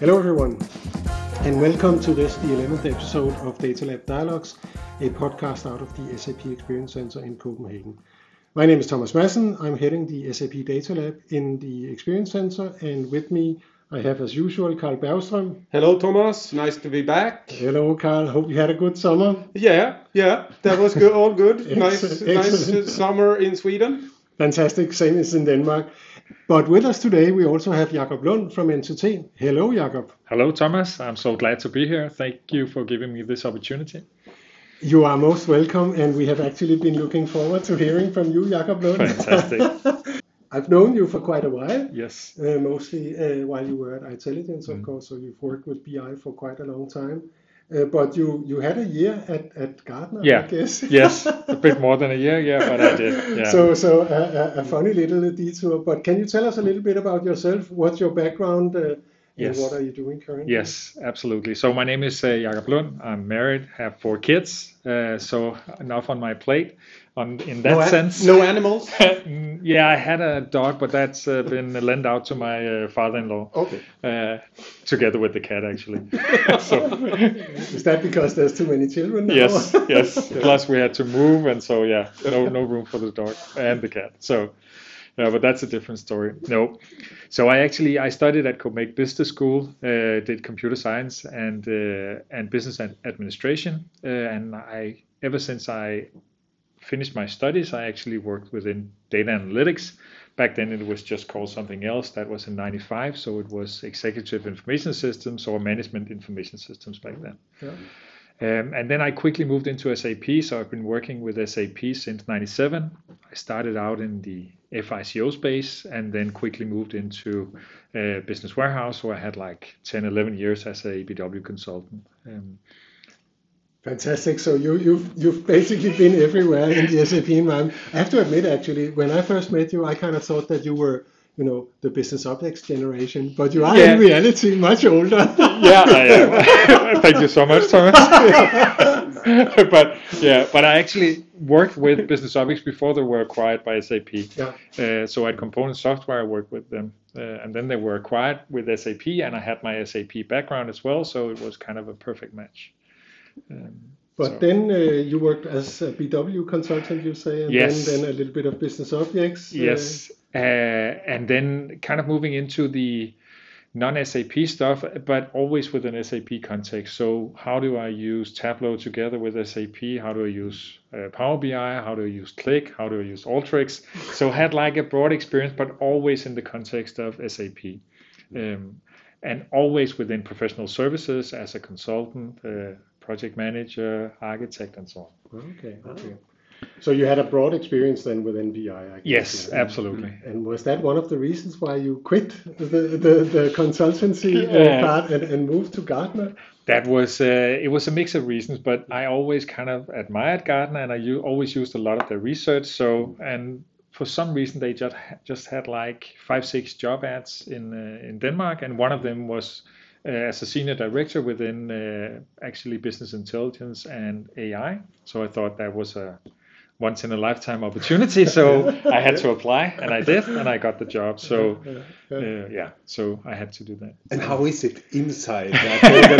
Hello, everyone, and welcome to this, the 11th episode of Data Lab Dialogues, a podcast out of the SAP Experience Center in Copenhagen. My name is Thomas Madsen. I'm heading the SAP Data Lab in the Experience Center, and with me I have, as usual, Carl Bergström. Hello, Thomas. Nice to be back. Hello, Carl. Hope you had a good summer. Yeah, yeah, that was good. All good. nice, nice summer in Sweden. Fantastic. Same as in Denmark. But with us today, we also have Jakob Lund from NTT. Hello, Jakob. Hello, Thomas. I'm so glad to be here. Thank you for giving me this opportunity. You are most welcome, and we have actually been looking forward to hearing from you, Jakob Lund. Fantastic. I've known you for quite a while. Yes. Uh, mostly uh, while you were at itelligence, of mm. course. So you've worked with BI for quite a long time. Uh, but you you had a year at, at Gartner, yeah. I guess. yes, a bit more than a year, yeah, but I did. Yeah. So so uh, a, funny little detour. But can you tell us a little bit about yourself? What's your background? Uh, yes. And what are you doing currently? Yes, absolutely. So my name is uh, Jakob Lund. I'm married, have four kids. Uh, so enough on my plate on in that no sense. no animals. yeah, I had a dog, but that's uh, been lent out to my uh, father-in-law. Okay. Uh, together with the cat, actually. so, is that because there's too many children? Now? Yes, yes. Plus, we had to move, and so yeah, no, no room for the dog and the cat. So. Yeah, but that's a different story. No, so I actually I studied at Copenhagen Business School, uh, did computer science and uh, and business administration, uh, and I ever since I finished my studies, I actually worked within data analytics. Back then, it was just called something else. That was in '95, so it was executive information systems or management information systems back then. Yeah. Um, and then I quickly moved into SAP. So I've been working with SAP since '97. I started out in the FICO space and then quickly moved into uh, business warehouse, where I had like 10, 11 years as a BW consultant. Um, Fantastic. So you, you've you've basically been everywhere in the SAP environment. I have to admit, actually, when I first met you, I kind of thought that you were, you know, the business objects generation, but you are yeah. in reality much older. yeah, I am. Thank you so much, Thomas. but yeah, but I actually worked with business objects before they were acquired by SAP. Yeah. Uh, so at Component Software, I worked with them, uh, and then they were acquired with SAP, and I had my SAP background as well, so it was kind of a perfect match. Um, but so. then uh, you worked as a BW consultant, you say, and yes. then, then a little bit of business objects. Uh, yes, uh, and then kind of moving into the non-SAP stuff, but always with an SAP context. So how do I use Tableau together with SAP? How do I use uh, Power BI? How do I use Qlik? How do I use Alteryx? So had like a broad experience, but always in the context of SAP. Um, and always within professional services as a consultant, uh, project manager, architect, and so on. Okay, okay. So you had a broad experience then within BI. yes, absolutely. And was that one of the reasons why you quit the the, the consultancy uh, part and, and moved to Gartner? That was uh, it was a mix of reasons, but I always kind of admired Gartner, and I u- always used a lot of their research. So and for some reason they just just had like five six job ads in uh, in Denmark, and one of them was uh, as a senior director within uh, actually business intelligence and AI. So I thought that was a once in a lifetime opportunity. So I had to apply, and I did, and I got the job. So uh, yeah, so I had to do that. And how is it inside that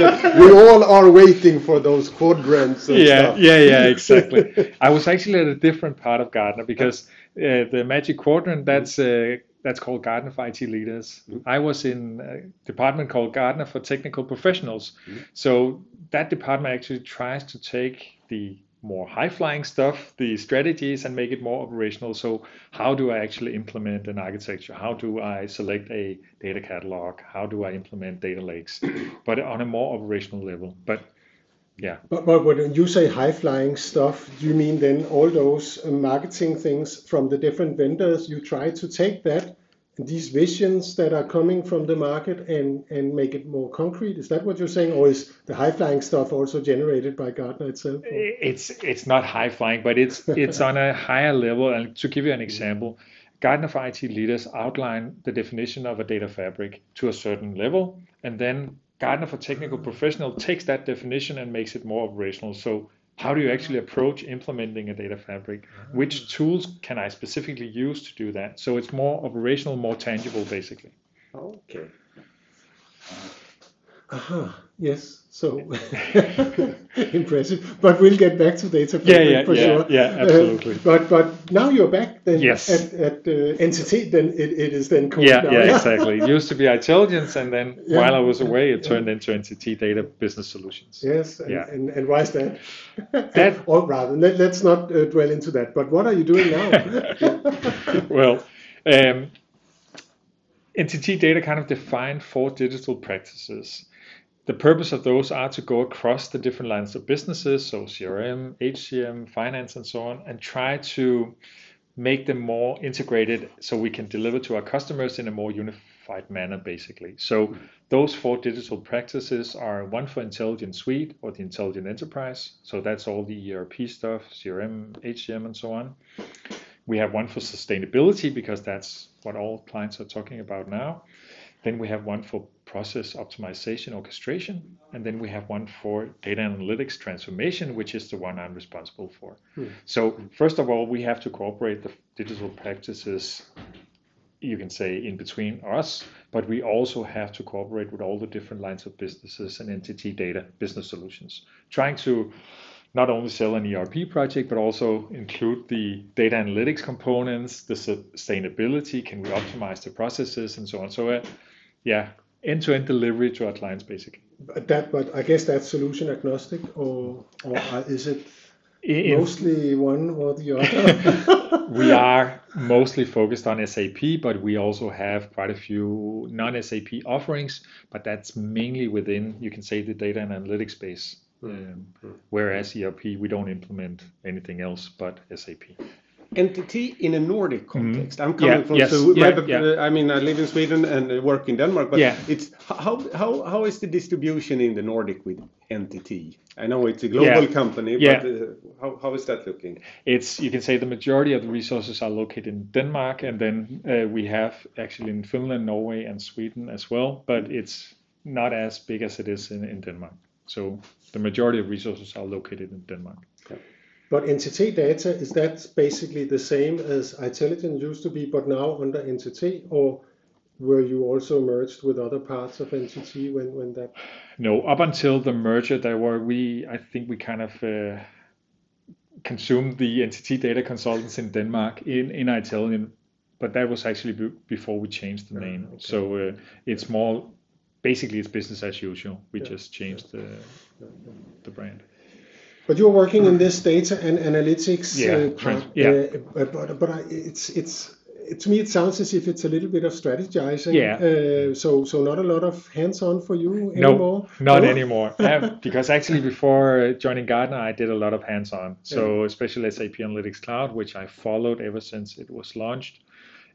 organization? we all are waiting for those quadrants. yeah, stuff. yeah, yeah, yeah, exactly. I was actually at a different part of Gartner because uh, the Magic Quadrant that's uh, that's called Gartner for IT leaders. Mm-hmm. I was in a department called Gartner for technical professionals. Mm-hmm. So that department actually tries to take the more high flying stuff, the strategies, and make it more operational. So, how do I actually implement an architecture? How do I select a data catalog? How do I implement data lakes? but on a more operational level. But yeah. But, but when you say high flying stuff, do you mean then all those uh, marketing things from the different vendors? You try to take that these visions that are coming from the market and and make it more concrete is that what you're saying or is the high flying stuff also generated by gartner itself or? it's it's not high flying but it's it's on a higher level and to give you an example gartner for it leaders outline the definition of a data fabric to a certain level and then Gartner for Technical Professional takes that definition and makes it more operational. So how do you actually approach implementing a data fabric? Which ah. tools can I specifically use to do that? So it's more operational, more tangible, basically. Okay. Aha, yes. So impressive. But we'll get back to data Yeah, yeah, for yeah, sure. yeah, Uh, absolutely. but but now you're back then Yes. at, at uh, NTT. Then it, it is then called Yeah, yeah, exactly. It used to be itelligence, and then Yeah. while I was away, it turned into NTT Data Business Solutions. Yes, and, Yeah. and, and why is that? That- or rather, let, let's not uh, dwell into that. But what are you doing now? well, um, NTT Data kind of defined four digital practices. The purpose of those are to go across the different lines of businesses, so CRM, HCM, finance, and so on, and try to make them more integrated so we can deliver to our customers in a more unified manner, basically. So mm-hmm. those four digital practices are one for Intelligent Suite or the Intelligent Enterprise. So that's all the ERP stuff, CRM, HCM, and so on. We have one for sustainability because that's what all clients are talking about now. Then we have one for process optimization orchestration. And then we have one for data analytics transformation, which is the one I'm responsible for. So, first of all, we have to cooperate the digital practices, you can say, in between us, but we also have to cooperate with all the different lines of businesses and NTT data business solutions, trying to not only sell an ERP project, but also include the data analytics components, the sustainability, can we optimize the processes, and so on. So, uh, yeah, end to end delivery to our clients, basically. But that, but I guess that's solution agnostic, or or is it In- mostly one or the other? we are mostly focused on SAP, but we also have quite a few non-SAP offerings, but that's mainly within, you can say, the data and analytics space. Um, whereas ERP, we don't implement anything else but SAP. Entity in a Nordic context. I'm coming Mm-hmm. Yeah, from yes, so yeah, my- yeah. I mean I live in Sweden and uh, work in Denmark, but Yeah. it's how how how is the distribution in the Nordic with NTT? I know it's a global company, Yeah. but uh, how how is that looking? It's you can say the majority of the resources are located in Denmark, and then uh, we have actually in Finland, Norway, and Sweden as well. But it's not as big as it is in, in Denmark. So the majority of resources are located in Denmark. But NTT data is that basically the same as Intelligent used to be, but now under NTT, or were you also merged with other parts of NTT when when that? No, up until the merger, there were we. I think we kind of uh, consumed the NTT data consultants in Denmark in in Italian, but that was actually be- before we changed the name. So uh, it's more basically it's business as usual. We just changed the the brand. But you're working in this data and analytics Yeah, uh, trans- yeah. uh, but but I, it's it's it, to me it sounds as if it's a little bit of strategizing. Yeah. Uh, so so not a lot of hands-on for you anymore. No, not No? anymore. Because actually, before uh, joining Gartner, I did a lot of hands-on. So especially SAP Analytics Cloud, which I followed ever since it was launched.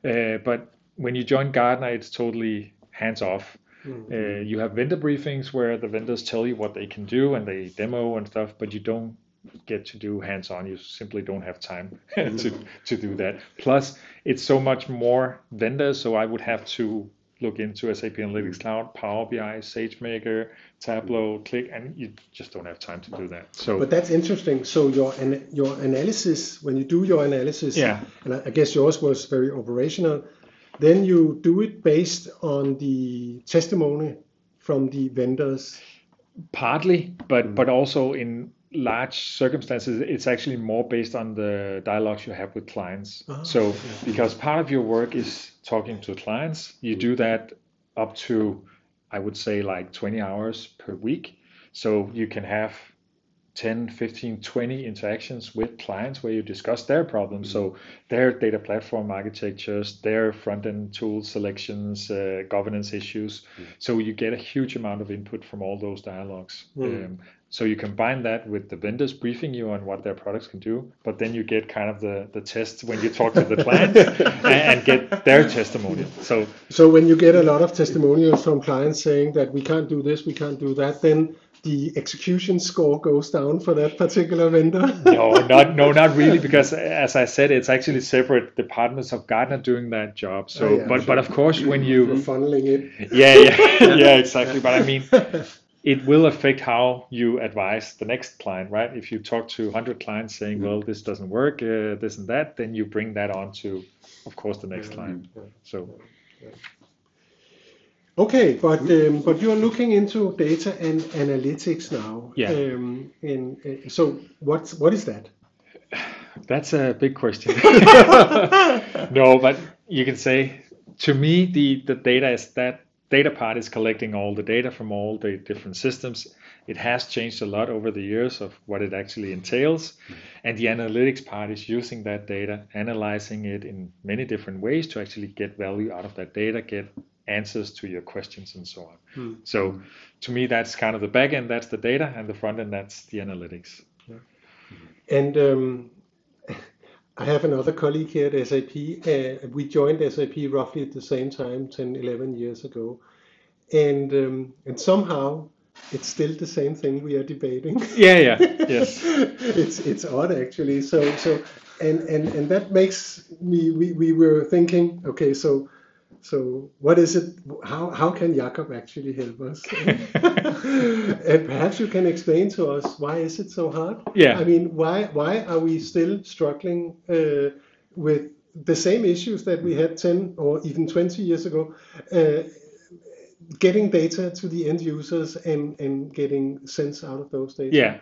Uh, but when you join Gartner, it's totally hands-off. Uh, you have vendor briefings where the vendors tell you what they can do and they demo and stuff, but you don't get to do hands-on. You simply don't have time to to do that. Plus, it's so much more vendors, so I would have to look into SAP Analytics Cloud, Power BI, SageMaker, Tableau, Qlik, and you just don't have time to do that. So But that's interesting. So your your analysis, when you do your analysis, Yeah. and I, I guess yours was very operational. Then you do it based on the testimony from the vendors. partly, but mm-hmm. but also in large circumstances, it's actually more based on the dialogues you have with clients. Ah, so because part of your work is talking to clients, you do that up to I would say like 20 hours per week. So you can have 10, 15, 20 interactions with clients where you discuss their problems. So their data platform architectures, their front end tool selections, uh, governance issues. So you get a huge amount of input from all those dialogues. Um, so you combine that with the vendors briefing you on what their products can do, but then you get kind of the, the test when you talk to the clients and, and get their testimonial. So So when you get a lot of testimonials from clients saying that we can't do this, we can't do that, then the execution score goes down for that particular vendor. no, not no, not really, because as I said, it's actually separate departments of Gartner doing that job. So, Oh, yeah, but but of course, when You're you funneling it. yeah yeah yeah exactly. But I mean, it will affect how you advise the next client, right? If you talk to 100 clients saying, well, this doesn't work, uh, this and that, then you bring that on to, of course, the next client. So Okay, but um, but you're looking into data and analytics now. Yeah. Um, and uh, so what's what is that? That's a big question. no, but you can say to me the the data is that data part is collecting all the data from all the different systems. It has changed a lot over the years of what it actually entails, and the analytics part is using that data, analyzing it in many different ways to actually get value out of that data, get answers to your questions and so on. So to me that's kind of the back end, that's the data, and the front end that's the analytics. And um, I have another colleague here at SAP. Uh, we joined SAP roughly at the same time, 10, 11 years ago. And, um, and somehow it's still the same thing we are debating. Yeah, yeah, yes. it's it's odd actually. So so and and and that makes me we, we were thinking okay so so what is it how how can Jakob actually help us? And perhaps you can explain to us why is it so hard? Yeah. I mean why why are we still struggling uh, with the same issues that we had 10 or even 20 years ago uh, getting data to the end users and and getting sense out of those data? Yeah,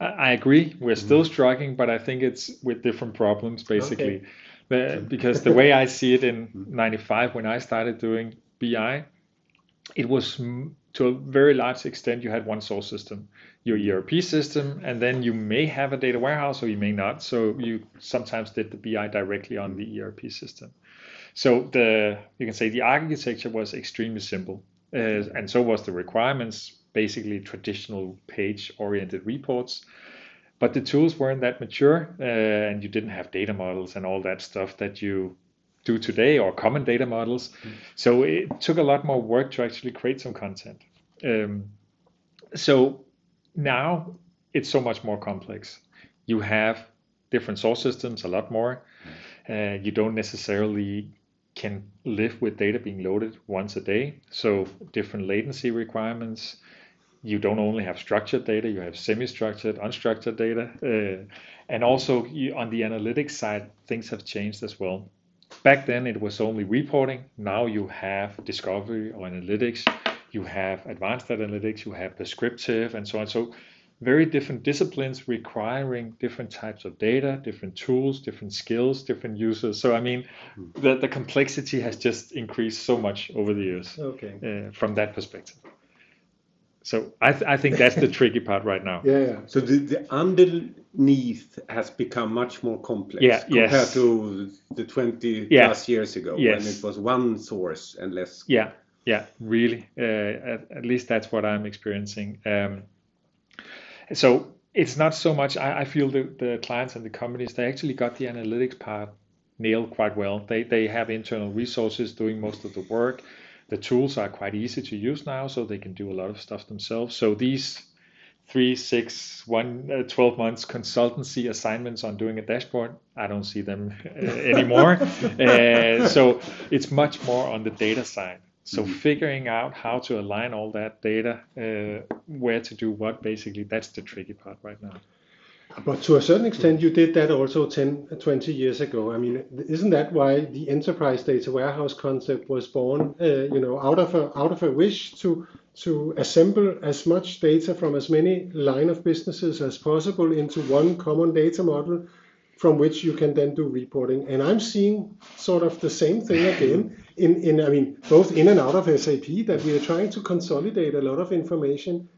I agree. We're still struggling, but I think it's with different problems basically. The- because the way I see it in hmm. '95 when I started doing BI, it was to a very large extent you had one source system, your hmm. ERP system, and then you may have a data warehouse or you may not. So you sometimes did the BI directly on the hmm. ERP system. So the you can say the architecture was extremely simple, uh, and so was the requirements. Basically, traditional page-oriented reports, but the tools weren't that mature, uh, and you didn't have data models and all that stuff that you do today, or common data models. So it took a lot more work to actually create some content. Um, so now it's so much more complex. You have different source systems, a lot more. Uh, you don't necessarily can live with data being loaded once a day. So different latency requirements. You don't only have structured data, you have semi-structured, unstructured data. Uh, and also you, on the analytics side, things have changed as well. Back then it was only reporting. Now you have discovery or analytics, you have advanced analytics, you have prescriptive and so on. So very different disciplines requiring different types of data, different tools, different skills, different users. So I mean, the, the complexity has just increased so much over the years okay uh, from that perspective. So I, th- I think that's the tricky part right now. yeah yeah So the, the underneath has become much more complex Yeah, compared yes. to the 20 Yeah. plus years ago Yes. when it was one source and less. Yeah, yeah, really. Uh, at, at least that's what I'm experiencing. Um, so it's not so much. I, I feel the, the clients and the companies they actually got the analytics part nailed quite well. They they have internal resources doing most of the work. The tools are quite easy to use now, so they can do a lot of stuff themselves. So these three, six, one, uh, 12 months consultancy assignments on doing a dashboard, I don't see them uh, anymore. uh, so it's much more on the data side. So figuring out how to align all that data, uh, where to do what, basically, that's the tricky part right now. But to a certain extent, you did that also 10, 20 years ago. I mean, isn't that why the enterprise data warehouse concept was born? Uh, you know, out of a out of a wish to to assemble as much data from as many line of businesses as possible into one common data model, from which you can then do reporting. And I'm seeing sort of the same thing again in in I mean, both in and out of SAP that we are trying to consolidate a lot of information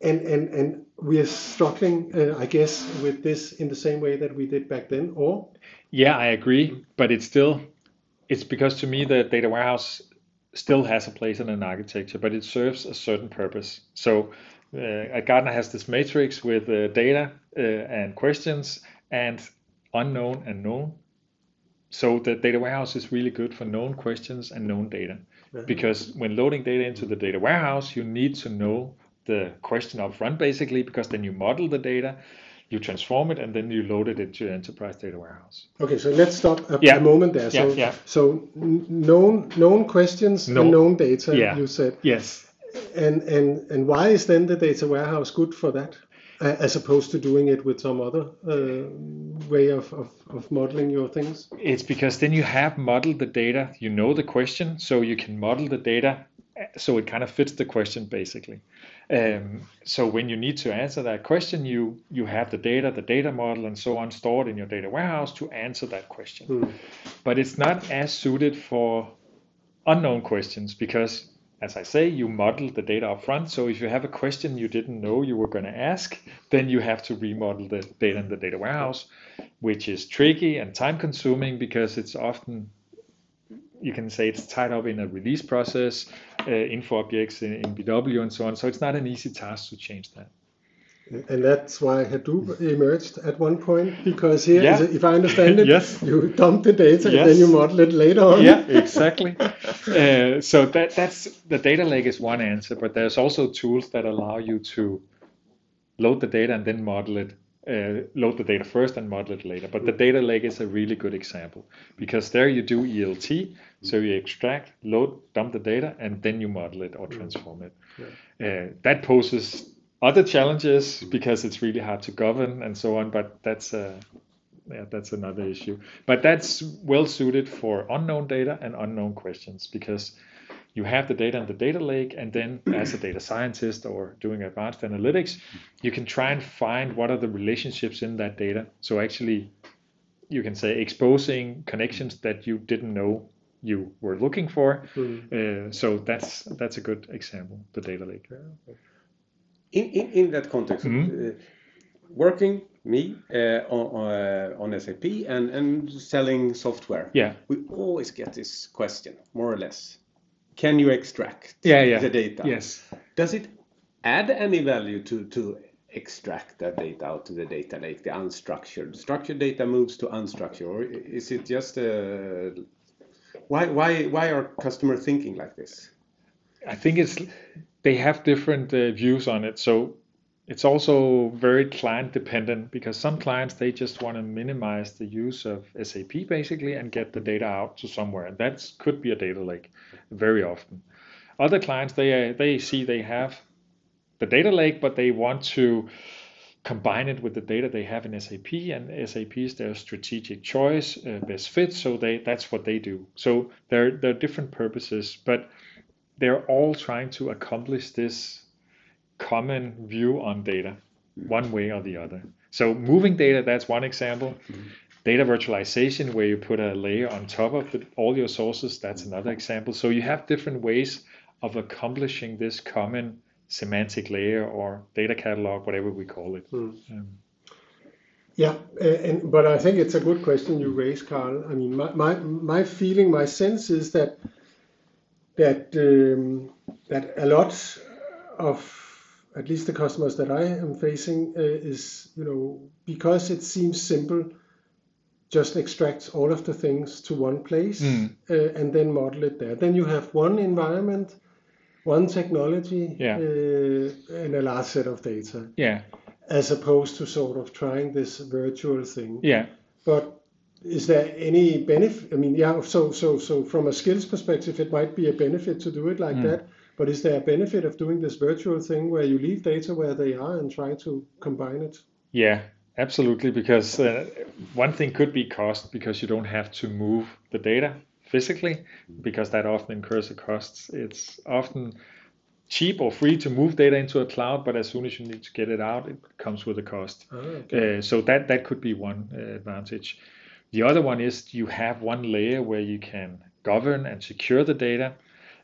and and and we are struggling, uh, I guess, with this in the same way that we did back then. Or Yeah, I agree, but it's still it's because to me the data warehouse still has a place in an architecture, but it serves a certain purpose. So uh, Gartner has this matrix with uh, data uh, and questions and unknown and known. So the data warehouse is really good for known questions and known data, because when loading data into the data warehouse, you need to know the question up front basically, because then you model the data. You transform it and then you load it into your enterprise data warehouse. okay, so let's stop a, Yeah. a moment there. So Yeah, yeah. so known known questions No. and known data. Yeah. You said, Yes. and and and why is then the data warehouse good for that? As opposed to doing it with some other uh, way of, of, of modeling your things. It's because then you have modeled the data, you know the question, so you can model the data so it kind of fits the question basically. Um, so when you need to answer that question, you you have the data, the data model, and so on stored in your data warehouse to answer that question. But it's not as suited for unknown questions because, as I say, you model the data up front. So if you have a question you didn't know you were going to ask, then you have to remodel the data in the data warehouse, which is tricky and time consuming because it's often you can say it's tied up in a release process, info objects in, in BW and so on. So it's not an easy task to change that. And that's why Hadoop emerged at one point because here, Yeah. if I understand it, Yes. you dump the data and then you model it later on. yeah, exactly. Uh, so that that's the data lake is one answer, but there's also tools that allow you to load the data and then model it. Uh, load the data first and model it later. But the data lake is a really good example because there you do ELT, so you extract, load, dump the data, and then you model it or transform it. Uh, that poses other challenges because it's really hard to govern and so on. But that's uh, yeah, that's another issue. But that's well suited for unknown data and unknown questions because you have the data in the data lake, and then as a data scientist or doing advanced analytics, you can try and find what are the relationships in that data. So actually, you can say exposing connections that you didn't know you were looking for. Uh, so that's that's a good example, the data lake. In, in, in that context, Mhm. uh, working me uh, on, uh, on SAP and, and selling software, Yeah. we always get this question, more or less. Can you extract Yeah, yeah. the data? Yes. Does it add any value to, to extract that data out to the data lake, the unstructured? Structured data moves to unstructured, or is it just a. Why, why, why are customers thinking like this? I think it's they have different uh, views on it. So it's also very client dependent because some clients they just want to minimize the use of SAP basically and get the data out to somewhere. That could be a data lake very often. Other clients they they see they have the data lake, but they want to combine it with the data they have in SAP, and SAP is their strategic choice, uh, best fit. So they that's what they do. So there there are different purposes, but they're all trying to accomplish this common view on data, one way or the other. So moving data, that's one example. Data virtualization, where you put a layer on top of the, all your sources, that's another example. So you have different ways of accomplishing this common semantic layer or data catalog, whatever we call it. Um, Yeah, and but I think it's a good question you raise, Carl. I mean, my my, my feeling, my sense is that that um, that a lot of at least the customers that I am facing uh, is you know because it seems simple, just extract all of the things to one place Mm. uh, and then model it there. Then you have one environment, one technology, Yeah. uh, and a large set of data yeah, as opposed to sort of trying this virtual thing. yeah. But is there any benefit? I mean, yeah. So, so, so from a skills perspective, it might be a benefit to do it like that. But is there a benefit of doing this virtual thing where you leave data where they are and try to combine it? Yeah, absolutely. Because uh, one thing could be cost because you don't have to move the data physically, because that often incurs a cost. It's often cheap or free to move data into a cloud, but as soon as you need to get it out, it comes with a cost. Uh, so that that could be one uh, advantage. The other one is you have one layer where you can govern and secure the data.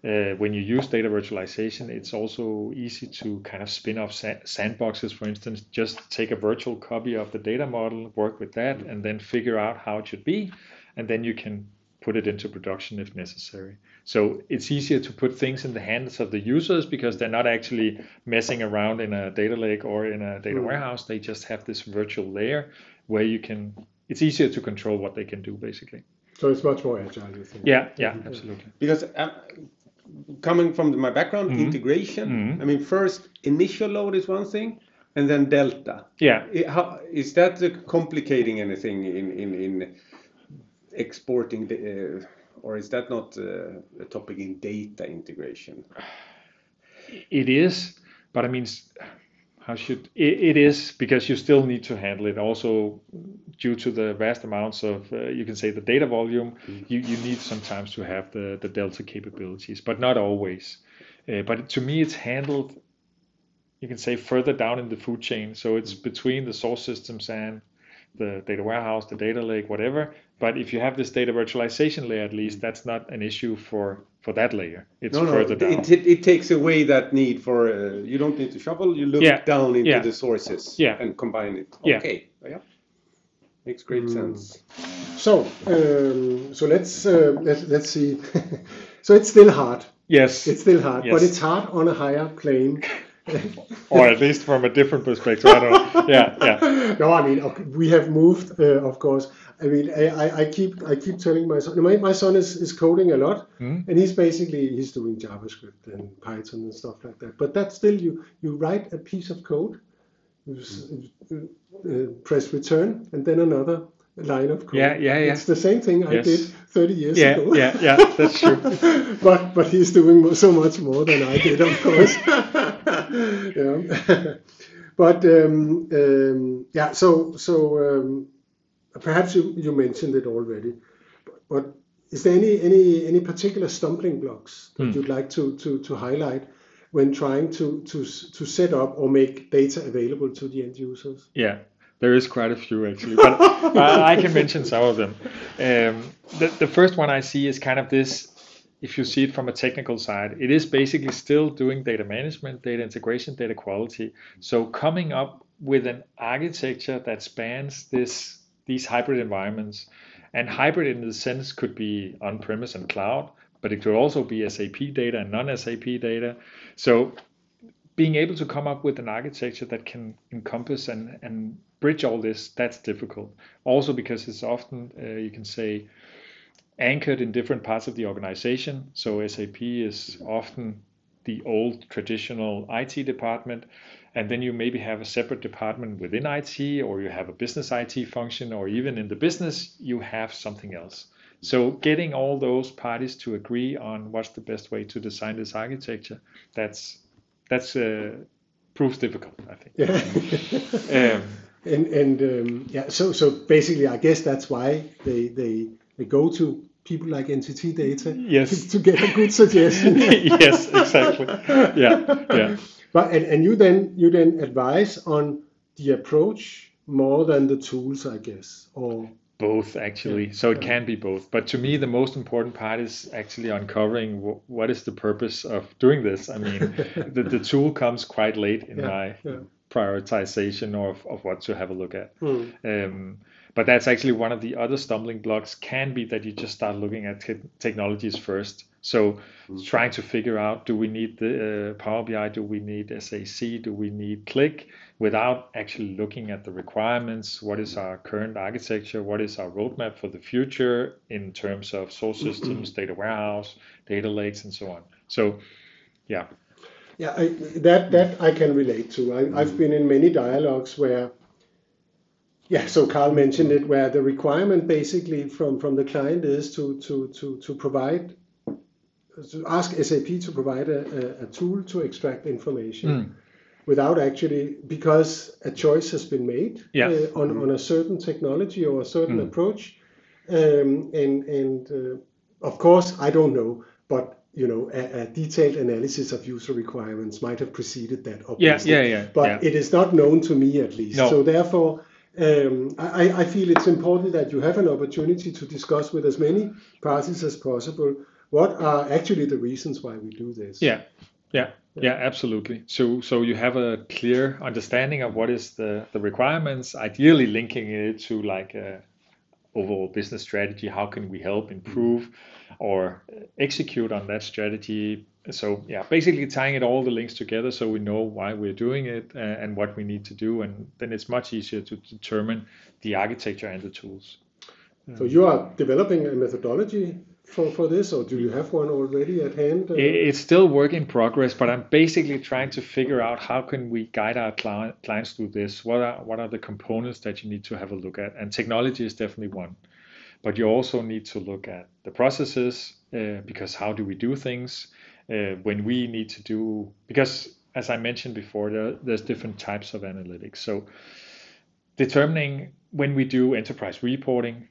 Uh, when you use data virtualization, it's also easy to kind of spin off sa- sandboxes, for instance. Just take a virtual copy of the data model, work with that, and then figure out how it should be, and then you can put it into production if necessary. So it's easier to put things in the hands of the users because they're not actually messing around in a data lake or in a data warehouse. They just have this virtual layer where you can. It's easier to control what they can do, basically. So it's much more agile, you think? Yeah, yeah, absolutely. Because uh, coming from my background, Mm-hmm. integration, I mean, first initial load is one thing, and then delta. Yeah, I- How, is that complicating anything in, in, in exporting, the, uh, or is that not uh, a topic in data integration? it is, but I mean, how should it, it is because you still need to handle it. Also, due to the vast amounts of, uh, you can say, the data volume, you, you need sometimes to have the, the Delta capabilities, but not always. Uh, but to me, it's handled, you can say, further down in the food chain. So it's between the source systems and the data warehouse, the data lake, whatever. But if you have this data virtualization layer, at least that's not an issue for for that layer. It's No, no, further it, down. it, it takes away that need for uh, you don't need to shovel. You look Yeah, down into yeah. the sources Yeah. and combine it. Okay, yeah, makes great sense. So, um, so let's uh, let's let's see. so it's still hard. yes, It's still hard, but it's hard on a higher plane. or at least from a different perspective. I don't know. Yeah, yeah. no, I mean okay, we have moved, uh, of course. I mean, I, I, I keep I keep telling my son. My, my son is, is coding a lot, Hmm? and he's basically he's doing JavaScript and Python and stuff like that. But that's still you you write a piece of code, you s- uh, uh, press return, and then another line of code. Yeah, yeah, yeah. It's the same thing I Yes. did 30 years Yeah, ago. yeah, yeah, that's true. but but he's doing so much more than I did, of course. yeah. but um, um, yeah, so so um, perhaps you, you mentioned it already, but, but is there any any any particular stumbling blocks that Hmm. you'd like to, to, to highlight when trying to, to to set up or make data available to the end users? Yeah, there is quite a few actually, but I, can mention some of them. Um, the first one I see is kind of this. If you see it from a technical side, it is basically still doing data management, data integration, data quality. So coming up with an architecture that spans this these hybrid environments, and hybrid in the sense could be on-premise and cloud, but it could also be SAP data and non-SAP data. So being able to come up with an architecture that can encompass and, and bridge all this, that's difficult. Also because it's often, uh, you can say, anchored in different parts of the organization. So SAP is often the old traditional IT department, and then you maybe have a separate department within IT, or you have a business IT function, or even in the business, you have something else. So getting all those parties to agree on what's the best way to design this architecture, that's that's uh, proves difficult, I think. Yeah. Um, and and um, yeah, so so basically, I guess that's why they they, they go to people like NTT Data Yes. to, to get a good suggestion. yes, exactly. Yeah, yeah. But and, and you then you then advise on the approach more than the tools, I guess, or Both actually. So it can be both. But to me, the most important part is actually uncovering w- what is the purpose of doing this. I mean, the, the tool comes quite late in Yeah, my yeah. prioritization of, of what to have a look at. Hmm. Um, but that's actually one of the other stumbling blocks can be that you just start looking at te- technologies first. So mm. trying to figure out do we need the uh, Power BI, do we need SAC, do we need Qlik, without actually looking at the requirements. What is mm. our current architecture? What is our roadmap for the future in terms of source mm-hmm. systems, data warehouse, data lakes, and so on. So, yeah, Yeah, I, that that I can relate to. I, I've mm. been in many dialogues where, yeah. So Carl mentioned it, where the requirement basically from from the client is to to to to provide, to ask SAP to provide a, a, a tool to extract information. Mm. Without actually, because a choice has been made Yeah. uh, on, on a certain technology or a certain Mm. approach, um, and and uh, of course I don't know, but you know a, a detailed analysis of user requirements might have preceded that. yeah, yeah, yeah. But yeah. it is not known to me at least. No. So therefore, um, I, I feel it's important that you have an opportunity to discuss with as many parties as possible what are actually the reasons why we do this. Yeah, yeah, yeah, absolutely. So, so you have a clear understanding of what is the the requirements. Ideally, linking it to like a overall business strategy. How can we help improve or execute on that strategy? So, yeah, basically tying it all the links together so we know why we're doing it uh, and what we need to do, and then it's much easier to determine the architecture and the tools. So you are developing a methodology for, for this, or do you have one already at hand? It's still work in progress, but I'm basically trying to figure out how can we guide our cli- clients through this. What are what are the components that you need to have a look at? And technology is definitely one, but you also need to look at the processes uh, because how do we do things uh, when we need to do because as I mentioned before, there, there's different types of analytics. So determining when we do enterprise reporting,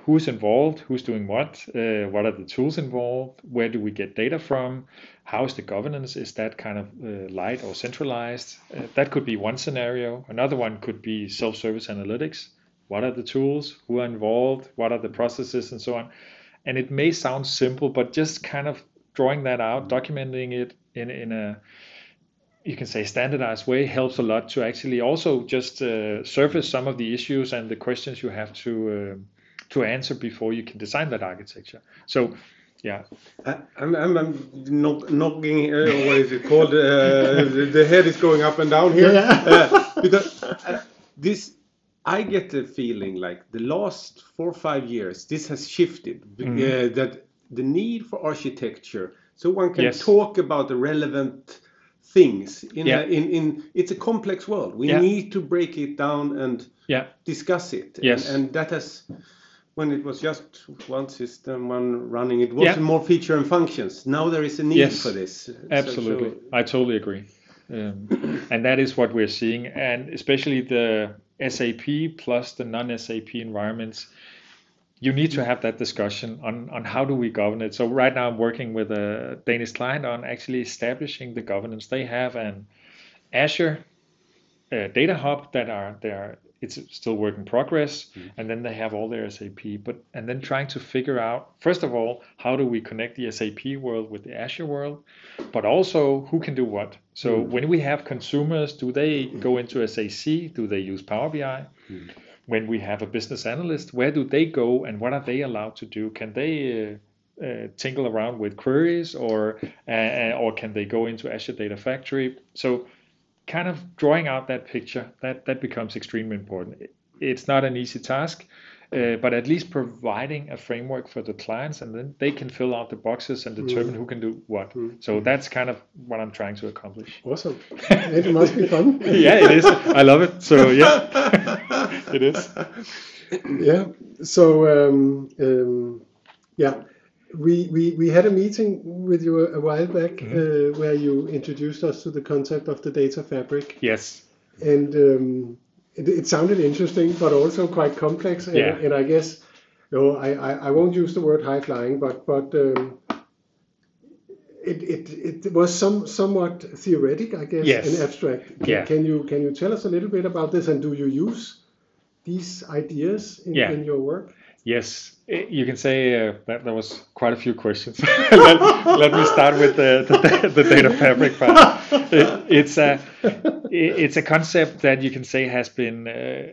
who's involved, who's doing what, uh, what are the tools involved, where do we get data from, how is the governance, is that kind of uh, light or centralized? Uh, that could be one scenario. Another one could be self-service analytics. What are the tools, who are involved, what are the processes, and so on. And it may sound simple, but just kind of drawing that out, documenting it in in a you can say standardized way helps a lot to actually also just uh, surface some of the issues and the questions you have to uh, to answer before you can design that architecture. So, yeah. I, I'm, I'm, I'm knock, knocking, uh, what is it called? Uh, the, the head is going up and down here. Yeah. Uh, because uh, this, I get the feeling like the last four or five years, this has shifted. Mhm. Uh, that the need for architecture, so one can Yes. talk about the relevant things in, Yeah. a, in in it's a complex world we Yeah. need to break it down and Yeah. discuss it Yes. and, and that has when it was just one system one running it was more feature and functions now there is a need Yes. for this So- Absolutely, so- I totally agree, um, and that is what we're seeing, and especially the SAP plus the non-SAP environments. You need to have that discussion on, on how do we govern it. So right now I'm working with a Danish client on actually establishing the governance. They have an Azure uh, data hub that are they are it's still work in progress and then they have all their sap but and then trying to figure out first of all how do we connect the sap world with the azure world but also who can do what? So when we have consumers do they go into sac do they use power bi when we have a business analyst where do they go and what are they allowed to do? Can they uh, uh, tingle around with queries or uh, or can they go into azure data factory? So kind of drawing out that picture that that becomes extremely important. It's not an easy task uh, but at least providing a framework for the clients and then they can fill out the boxes and determine who can do what. So that's kind of what i'm trying to accomplish. Awesome. it must be fun. yeah it is. I love it. So yeah. It is. Yeah. So um, um, yeah, we, we we had a meeting with you a, a while back Mm-hmm. uh, where you introduced us to the concept of the data fabric, yes and um, it, it sounded interesting, but also quite complex. And, Yeah. and I guess no, I, I, I won't use the word high flying, but but. Um, it, it, it was some somewhat theoretic, I guess, Yes. and abstract. Can, Yeah. can you can you tell us a little bit about this, and do you use these ideas in, Yeah. in your work? Yes, eh, you can say uh, that there was quite a few questions. let, let me start with the, the, the data fabric part. It- it's a it- it's a concept that you can say has been uh,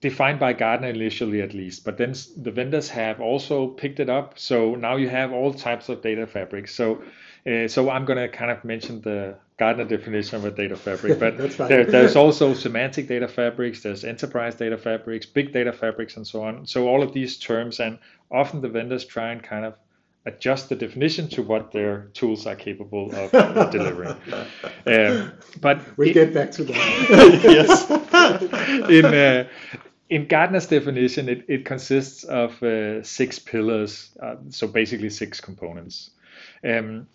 defined by Gartner initially, at least, but then the vendors have also picked it up. So now you have all types of data fabrics. So uh, so I'm going to kind of mention the Gartner definition of a data fabric, but there, there's also semantic data fabrics, there's enterprise data fabrics, big data fabrics, and so on. So all of these terms, and often the vendors try and kind of adjust the definition to what their tools are capable of delivering. Um, but We'll get back to that. yes. In uh, in Gartner's definition, it, it consists of uh, six pillars, uh, so basically six components. Um,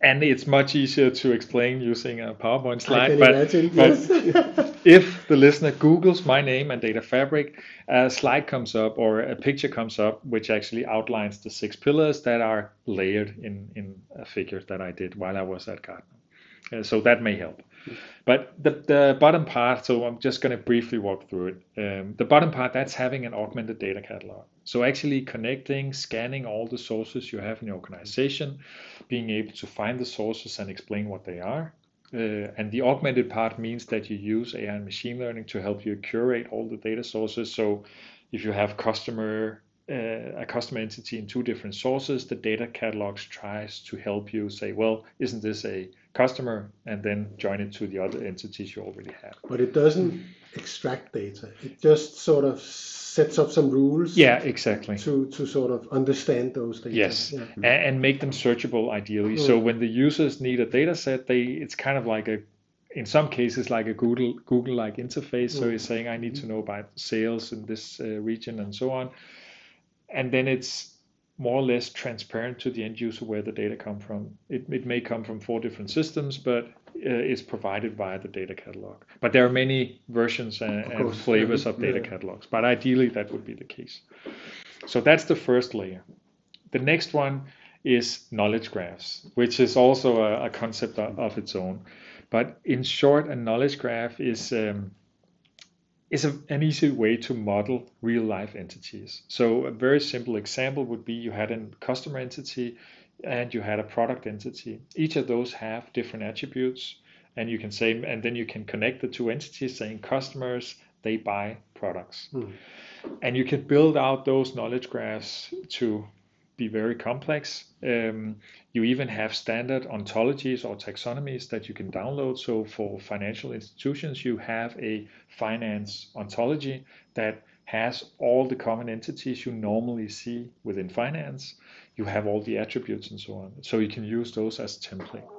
and it's much easier to explain using a PowerPoint slide. but, imagine. but yes. if the listener Googles my name and data fabric, a slide comes up or a picture comes up which actually outlines the six pillars that are layered in, in a figure that I did while I was at Gartner. Uh, so that may help. But the, the bottom part, so I'm just going to briefly walk through it. Um, the bottom part, that's having an augmented data catalog. So actually connecting, scanning all the sources you have in your organization, being able to find the sources and explain what they are. Uh, and the augmented part means that you use AI and machine learning to help you curate all the data sources. So if you have customer uh, a customer entity in two different sources, the data catalogs tries to help you say, well, isn't this a customer, and then join it to the other entities you already have. but it doesn't extract data. It just sort of sets up some rules Yeah, exactly. to, to sort of understand those data. Yes, Yeah. and, and make them searchable ideally. So when the users need a data set, they it's kind of like a in some cases like a Google Google like interface. So you're saying I need to know about sales in this uh, region and so on, and then it's more or less transparent to the end user where the data come from. It, it may come from four different systems, but uh, it's provided via the data catalog. But there are many versions and, and flavors of data Yeah. catalogs. But ideally, that would be the case. So that's the first layer. The next one is knowledge graphs, which is also a, a concept of, of, its own. But in short, a knowledge graph is um, is a, an easy way to model real life entities. So a very simple example would be you had a customer entity and you had a product entity. Each of those have different attributes and you can say and then you can connect the two entities saying customers they buy products. Mm. And you can build out those knowledge graphs to be very complex. Um, you even have standard ontologies or taxonomies that you can download. So for financial institutions, you have a finance ontology that has all the common entities you normally see within finance. You have all the attributes and so on. So you can use those as template.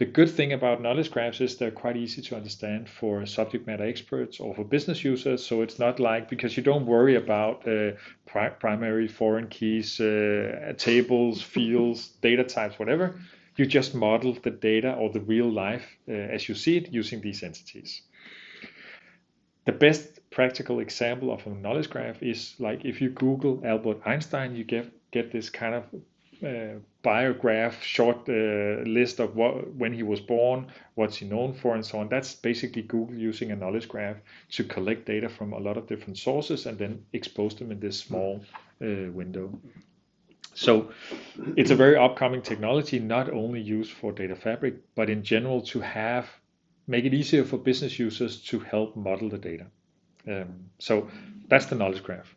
The good thing about knowledge graphs is they're quite easy to understand for subject matter experts or for business users. So it's not like because you don't worry about uh, pri- primary foreign keys, uh, tables, fields, data types, whatever. You just model the data or the real life uh, as you see it using these entities. The best practical example of a knowledge graph is like if you Google Albert Einstein, you get get this kind of uh, biograph, short uh, list of what when he was born, what's he known for, and so on. That's basically Google using a knowledge graph to collect data from a lot of different sources and then expose them in this small uh, window. So it's a very upcoming technology, not only used for data fabric, but in general to have make it easier for business users to help model the data. Um, so that's the knowledge graph.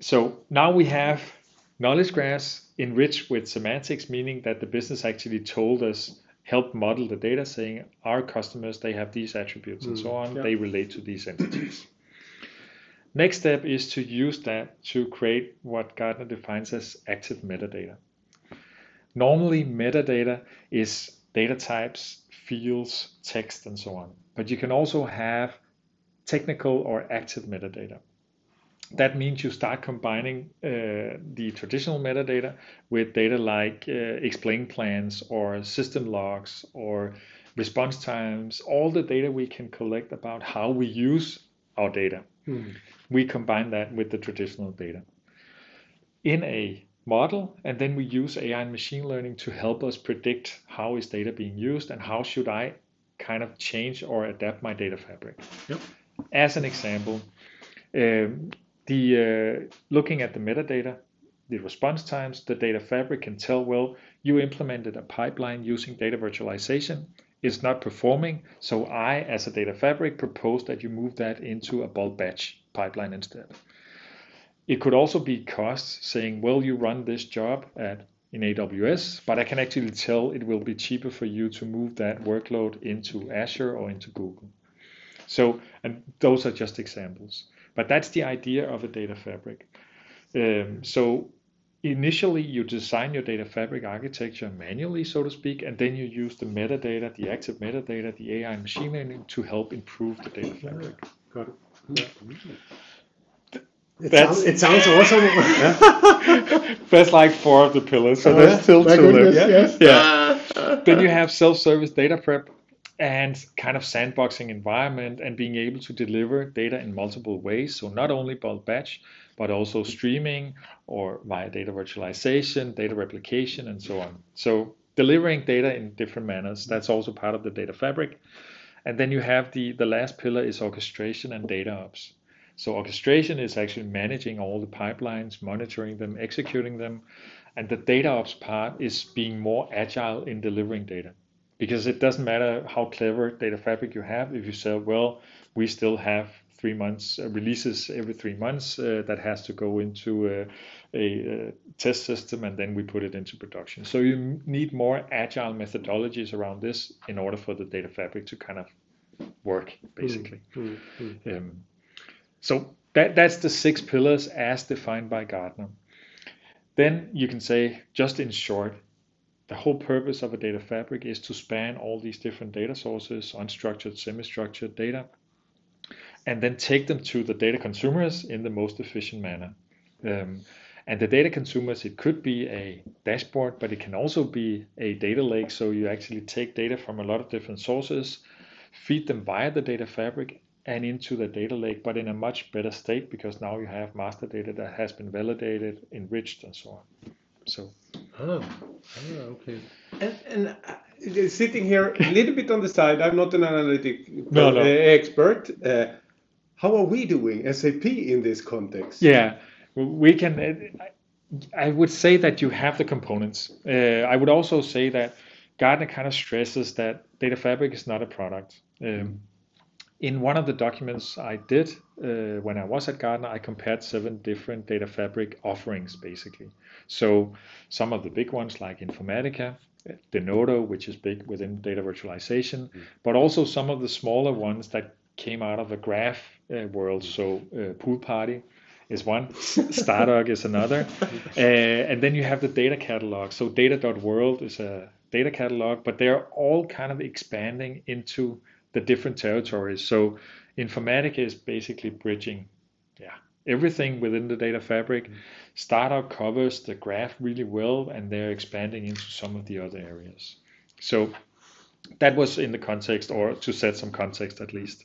So now we have knowledge graphs enriched with semantics, meaning that the business actually told us, help model the data, saying our customers, they have these attributes mm, and so on, yeah. they relate to these entities. Next step is to use that to create what Gartner defines as active metadata. Normally, metadata is data types, fields, text, and so on. But you can also have technical or active metadata that means you start combining uh, the traditional metadata with data like uh, explain plans or system logs or response times, all the data we can collect about how we use our data. Mm. We combine that with the traditional data in a model, and then we use AI and machine learning to help us predict how is data being used and how should I kind of change or adapt my data fabric. Yep. As an example, um, the uh, looking at the metadata, the response times, the data fabric can tell, well, you implemented a pipeline using data virtualization. It's not performing, so I, as a data fabric, propose that you move that into a bulk batch pipeline instead. It could also be costs, saying, well, you run this job at in AWS, but I can actually tell it will be cheaper for you to move that workload into Azure or into Google. So, and those are just examples. But that's the idea of a data fabric. Um, so initially you design your data fabric architecture manually, so to speak, and then you use the metadata, the active metadata, the AI and machine learning to help improve the data fabric. Got it. Yeah. It, sounds, it sounds awesome. That's like four of the pillars, so uh, there's still two left. Yes. Yeah. then you have self-service data prep, and kind of sandboxing environment and being able to deliver data in multiple ways. So not only bulk batch, but also streaming or via data virtualization, data replication, and so on. So delivering data in different manners, that's also part of the data fabric. And then you have the, the last pillar is orchestration and data ops. So orchestration is actually managing all the pipelines, monitoring them, executing them. And the data ops part is being more agile in delivering data because it doesn't matter how clever data fabric you have if you say well we still have three months uh, releases every three months uh, that has to go into a, a, a, test system and then we put it into production. So you need more agile methodologies around this in order for the data fabric to kind of work basically. Mm, mm, mm. Um, so that, that's the six pillars as defined by Gartner. Then you can say just in short the whole purpose of a data fabric is to span all these different data sources, unstructured, semi-structured data, and then take them to the data consumers in the most efficient manner. Um, and the data consumers, it could be a dashboard, but it can also be a data lake. So you actually take data from a lot of different sources, feed them via the data fabric, and into the data lake, but in a much better state because now you have master data that has been validated, enriched, and so on. So Ah, ah, okay. And, and uh, sitting here a little bit on the side, I'm not an analytic No, no. uh, expert. Uh, how are we doing SAP in this context? yeah, we can. uh, I would say that you have the components. Uh, I would also say that Gartner kind of stresses that data fabric is not a product. Um, in one of the documents I did uh, when I was at Gartner, I compared seven different data fabric offerings basically. So some of the big ones like Informatica, Denodo, which is big within data virtualization, but also some of the smaller ones that came out of the graph uh, world. So uh, Pool Party is one, Stardog is another, uh, and then you have the data catalog. So Data.world is a data catalog, but they're all kind of expanding into the different territories. So Informatica is basically bridging, yeah, everything within the data fabric. Stardog covers the graph really well, and they're expanding into some of the other areas. So that was in the context, or to set some context at least.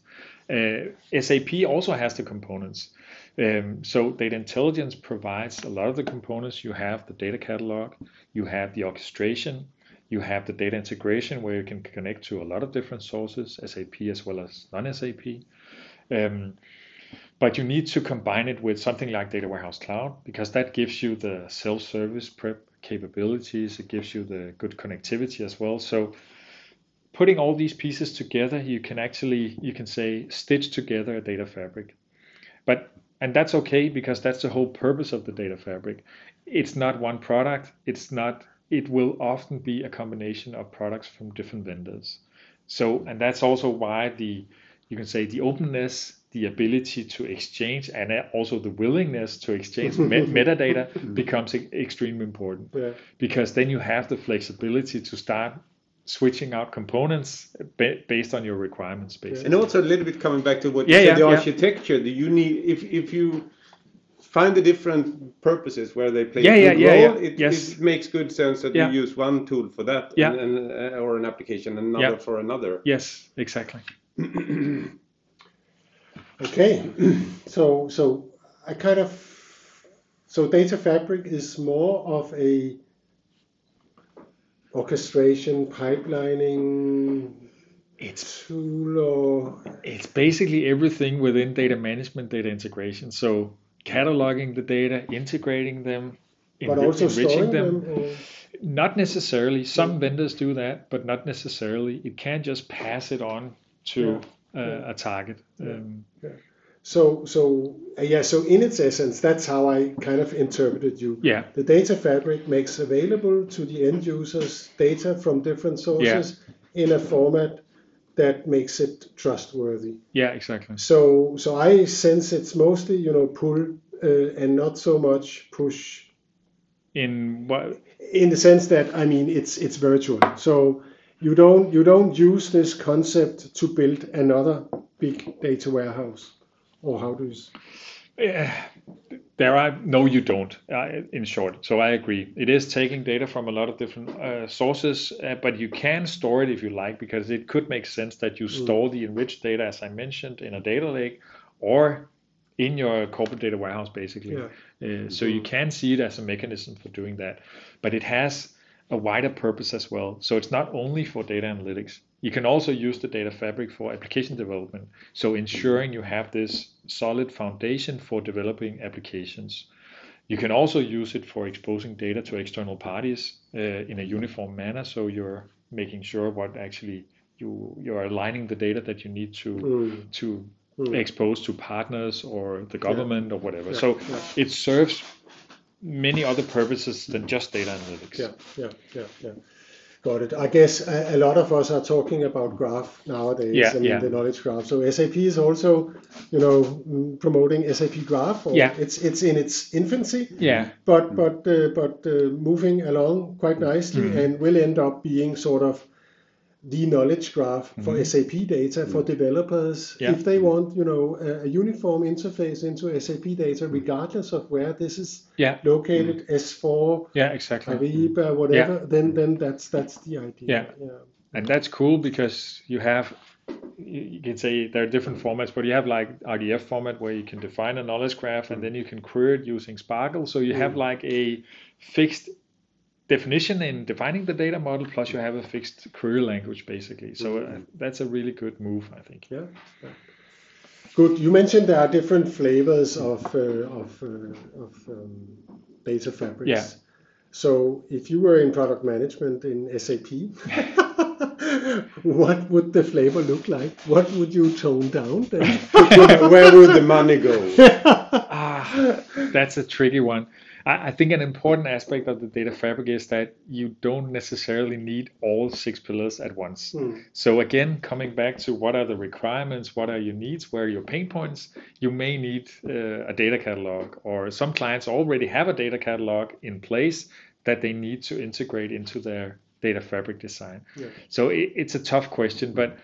Uh, SAP also has the components. Um, so data intelligence provides a lot of the components. You have the data catalog, you have the orchestration, you have the data integration where you can connect to a lot of different sources, SAP as well as non-SAP. Um, but you need to combine it with something like Data Warehouse Cloud because that gives you the self-service prep capabilities. It gives you the good connectivity as well. So putting all these pieces together, you can actually you can say stitch together a data fabric. But and that's okay because that's the whole purpose of the data fabric. It's not one product. It's not. It will often be a combination of products from different vendors. So and that's also why the you can say the openness, the ability to exchange, and also the willingness to exchange me- metadata becomes e- extremely important Yeah. because then you have the flexibility to start switching out components ba- based on your requirements basically. And also a little bit coming back to what Yeah, you said, yeah, the yeah. architecture. Do you need if if you find the different purposes where they play Yeah, a yeah, yeah, role, yeah. It, Yes. it makes good sense that Yeah. you use one tool for that, Yeah. and, and, uh, or an application, and another Yeah. for another. Yes, exactly. Okay, so so I kind of so data fabric is more of a orchestration pipelining It's tool or it's basically everything within data management, data integration. So cataloging the data, integrating them, but enri- also enriching storing them. them. or- Not necessarily. Some vendors do that, but not necessarily. It can't just pass it on to uh, a target. Um, So so uh, yeah, so in its essence, that's how I kind of interpreted you. yeah, The data fabric makes available to the end users data from different sources in a format that makes it trustworthy. yeah, exactly. So so I sense it's mostly you know pull uh, and not so much push In what? in the sense that I mean it's it's virtual. So you don't you don't use this concept to build another big data warehouse, or how do you? Eh, there are no, you don't. Uh, in short, so I agree. It is taking data from a lot of different uh, sources, uh, but you can store it if you like, because it could make sense that you store the enriched data, as I mentioned, in a data lake, or in your corporate data warehouse, basically. Uh, so you can see it as a mechanism for doing that, but it has a wider purpose as well. So it's not only for data analytics. You can also use the data fabric for application development. So ensuring you have this solid foundation for developing applications. You can also use it for exposing data to external parties uh, in a uniform manner. So you're making sure what actually you you are aligning the data that you need to Mm. to Mm. expose to partners or the government or whatever. Yeah, So yeah. it serves many other purposes than just data analytics. Yeah, yeah, yeah, yeah. Got it. I guess a, a lot of us are talking about graph nowadays. Yeah, mean, yeah. the knowledge graph. So SAP is also, you know, mm, promoting SAP Graph. Yeah. It's it's in its infancy, Yeah, but but uh, but uh, moving along quite nicely, Mm-hmm. and will end up being sort of the knowledge graph for mm-hmm. SAP data for mm-hmm. developers Mm-hmm. Yeah. if they want, you know, a, a uniform interface into SAP data, mm-hmm. regardless of where this is yeah, located, S4, yeah, exactly. Ariba, whatever, then then that's that's the idea. Yeah. yeah, and that's cool because you have you you can say there are different formats, but you have like RDF format where you can define a knowledge graph and then you can query it using SPARQL. So you have like a fixed definition in defining the data model, plus you have a fixed query language basically. So uh, that's a really good move, I think. Yeah. yeah. Good. You mentioned there are different flavors of uh, of, uh, of um, data fabrics. Yeah. So if you were in product management in SAP, what would the flavor look like? What would you tone down then? Where would the money go? ah, that's a tricky one. I, I think an important aspect of the data fabric is that you don't necessarily need all six pillars at once. Hmm. So again, coming back to what are the requirements, what are your needs, where are your pain points, you may need uh, a data catalog, or some clients already have a data catalog in place that they need to integrate into their data fabric design. Yeah. So it, it's a tough question, but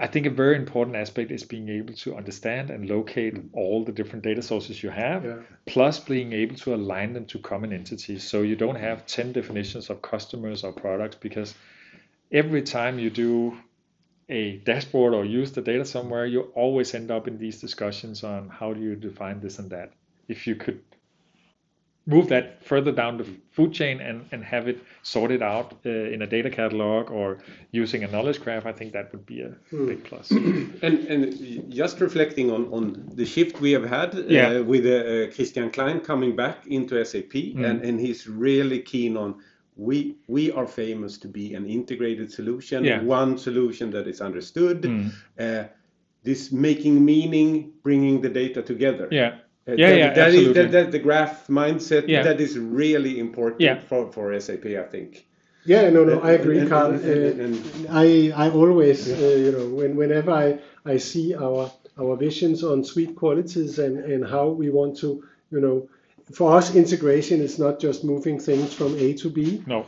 I think a very important aspect is being able to understand and locate all the different data sources you have, Yeah. plus being able to align them to common entities. So you don't have 10 definitions of customers or products because every time you do a dashboard or use the data somewhere, you always end up in these discussions on how do you define this and that. If you could move that further down the food chain and, and have it sorted out uh, in a data catalog or using a knowledge graph, I think that would be a big plus. And, and just reflecting on, on the shift we have had uh, with uh, Christian Klein coming back into SAP, and, and he's really keen on we we are famous to be an integrated solution, Yeah. one solution that is understood. Uh, this making meaning, bringing the data together. yeah. Yeah, that, yeah, that is absolutely. that, that the graph mindset Yeah. that is really important Yeah. for, for SAP, I think. Yeah, no, no, I agree, And- Carl. and- Uh, I I always, uh, you know, when, whenever I, I see our our visions on suite qualities and, and how we want to, you know, for us integration is not just moving things from A to B. No.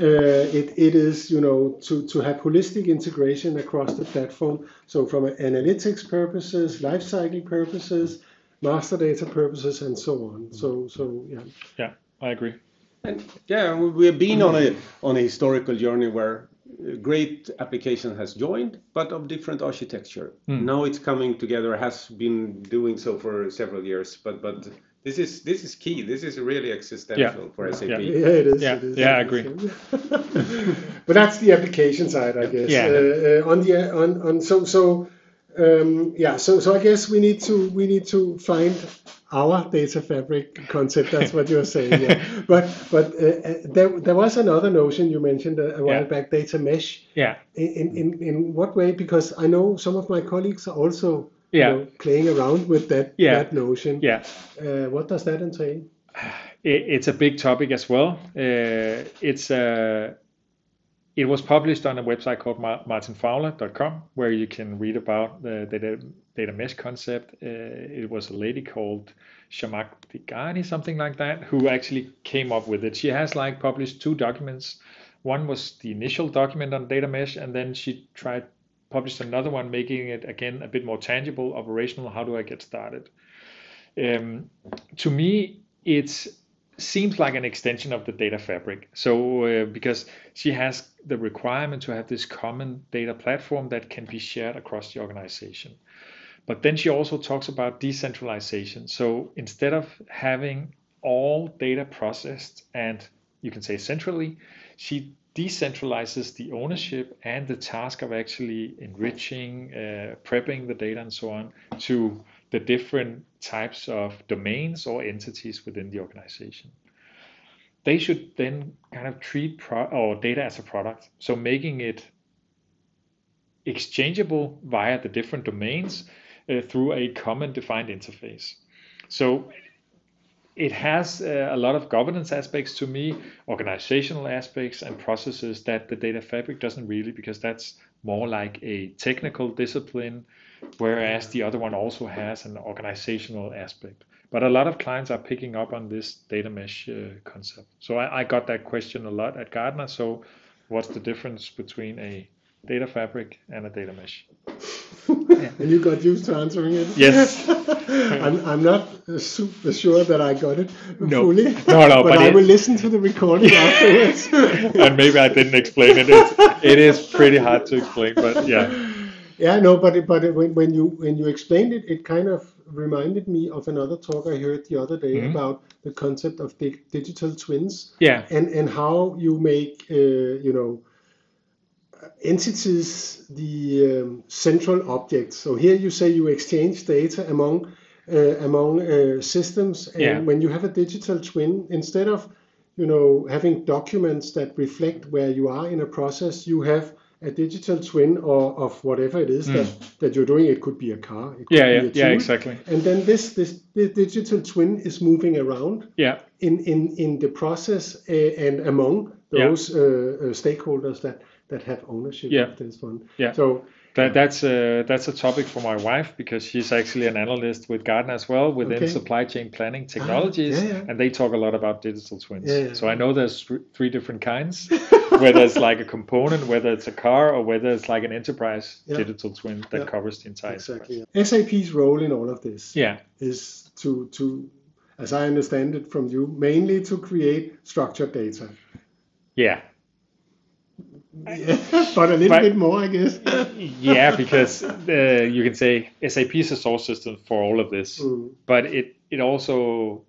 Uh, it, it is, you know, to, to have holistic integration across the platform. So from analytics purposes, lifecycle purposes, master data purposes, and so on. So so yeah. Yeah, I agree. And yeah, we- we have been on a on a historical journey where uh, great application has joined, but of different architecture. Now it's coming together. Has been doing so for several years, but but this is this is key. This is really existential for SAP. Yeah. Yeah, it is. Yeah, it is, yeah, I agree. but that's the application side, I guess. Yeah. Uh, uh, on the on on so so um, yeah. So so I guess we need to we need to find our data fabric concept. That's what you're saying. Yeah. but but uh, uh, there there was another notion you mentioned a, a while Yeah. back, data mesh. Yeah. In, in in what way? Because I know some of my colleagues are also you Yeah. know, playing around with that Yeah. that notion. Yeah. Uh, what does that entail? It, it's a big topic as well. Uh, it's uh, it was published on a website called ma- martinfowler.com where you can read about the data, data mesh concept. Uh, it was a lady called Zhamak Dehghani, something like that, who actually came up with it. She has like published two documents. One was the initial document on data mesh, and then she tried published another one, making it again a bit more tangible, operational. How do I get started? Um, to me, it seems like an extension of the data fabric. So, uh, because she has the requirement to have this common data platform that can be shared across the organization. But then she also talks about decentralization. So, instead of having all data processed and you can say centrally, she decentralizes the ownership and the task of actually enriching, uh, prepping the data, and so on to the different types of domains or entities within the organization. They should then kind of treat pro- or data as a product, so making it exchangeable via the different domains uh, through a common defined interface. So it has uh, a lot of governance aspects to me, organizational aspects and processes that the data fabric doesn't really, because that's more like a technical discipline, whereas the other one also has an organizational aspect. But a lot of clients are picking up on this data mesh uh, concept. So I, I got that question a lot at Gartner. So what's the difference between a data fabric and a data mesh? And you got used to answering it? Yes. I'm, I'm not uh, super sure that I got it No. fully. No, no, but, but I it- will listen to the recording afterwards. and maybe I didn't explain it. It's, it is pretty hard to explain, but yeah. Yeah, no, but it, but it, when, when you when you explained it, it kind of reminded me of another talk I heard the other day Mhm. about the concept of di- digital twins Yeah, and and how you make uh, you know entities the um, central objects. So here you say you exchange data among uh, among uh, systems, and Yeah. when you have a digital twin, instead of you know having documents that reflect where you are in a process, you have a digital twin or of whatever it is that, that you're doing. It could be a car. It could Mm. yeah, be yeah, a yeah, exactly. And then this this the digital twin is moving around Yeah, in in in the process uh, and among Yeah. those uh, uh, stakeholders that that have ownership Yeah. of this one. Yeah. So that, that's a that's a topic for my wife because she's actually an analyst with Gartner as well within Okay. supply chain planning ah, technologies, yeah, yeah. and they talk a lot about digital twins. Yeah. So I know there's th- three different kinds, whether it's like a component, whether it's a car, or whether it's like an enterprise digital twin that covers the entire exactly. SAP's role in all of this Yeah, is to to as I understand it from you, mainly to create structured data. Yeah, but a little But- bit more, I guess. yeah. Because uh, you can say SAP is a source system for all of this. Mm, but it it also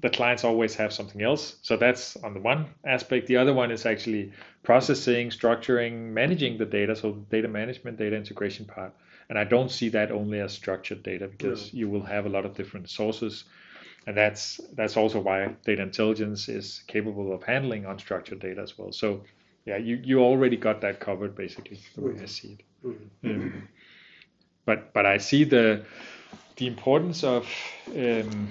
the clients always have something else so that's on the one aspect the other one is actually processing structuring managing the data so the data management data integration part and i don't see that only as structured data because you will have a lot of different sources and that's that's also why data intelligence is capable of handling unstructured data as well so yeah you you already got that covered basically the way i see it um, but but I see the the importance of um,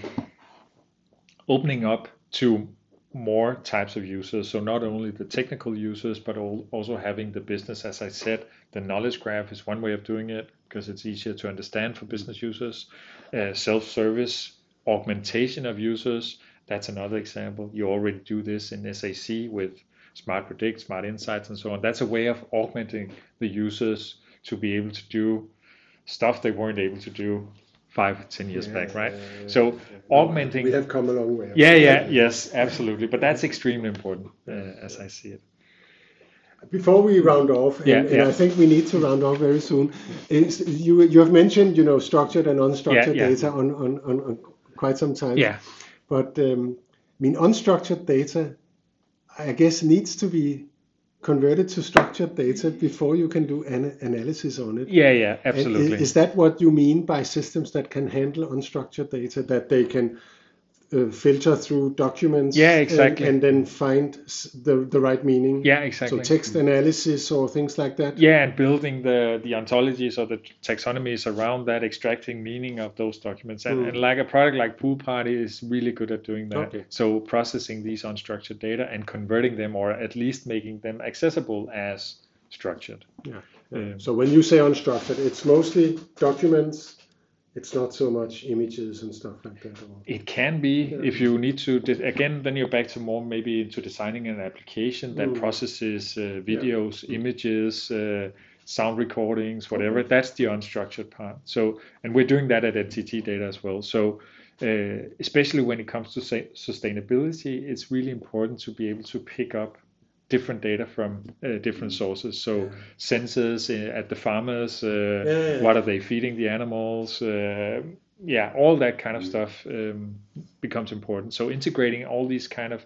opening up to more types of users. So not only the technical users, but al- also having the business. As I said, the knowledge graph is one way of doing it because it's easier to understand for business users. Uh, self-service augmentation of users. That's another example. You already do this in SAC with Smart Predict, Smart Insights, and so on. That's a way of augmenting the users to be able to do stuff they weren't able to do five, ten years back, right? So augmenting. We have come a long way. Yeah, yeah, yes, absolutely. But that's extremely important, uh, as I see it. Before we round off, and, Yeah, and. I think we need to round off very soon. Is you you have mentioned you know structured and unstructured yeah. data on, on, on, on quite some time. Yeah, But um, I mean, unstructured data, I guess, needs to be converted to structured data before you can do an analysis on it. yeah, yeah, And absolutely. Is that what you mean by systems that can handle unstructured data? That they can uh, filter through documents? Yeah, and- exactly. And, then find the the right meaning. Yeah, exactly. So text analysis or things like that. Yeah, and building the the ontologies or the taxonomies around that, extracting meaning of those documents, and, Mm. and like a product like Pool Party is really good at doing that. Okay. So processing these unstructured data and converting them, or at least making them accessible as structured. Yeah. Um, So when you say unstructured, it's mostly documents. It's not so much images and stuff like that. Or, It can be if you need to. Again, then you're back to more maybe into designing an application that Mm. processes uh, videos, images, uh, sound recordings, whatever. That's the unstructured part. So, and we're doing that at NTT Data as well. So, uh, especially when it comes to sustainability, it's really important to be able to pick up different data from uh, different sources. So, sensors uh, at the farmers. Uh, yeah. what are they feeding the animals uh, yeah all that kind of stuff um, becomes important so integrating all these kind of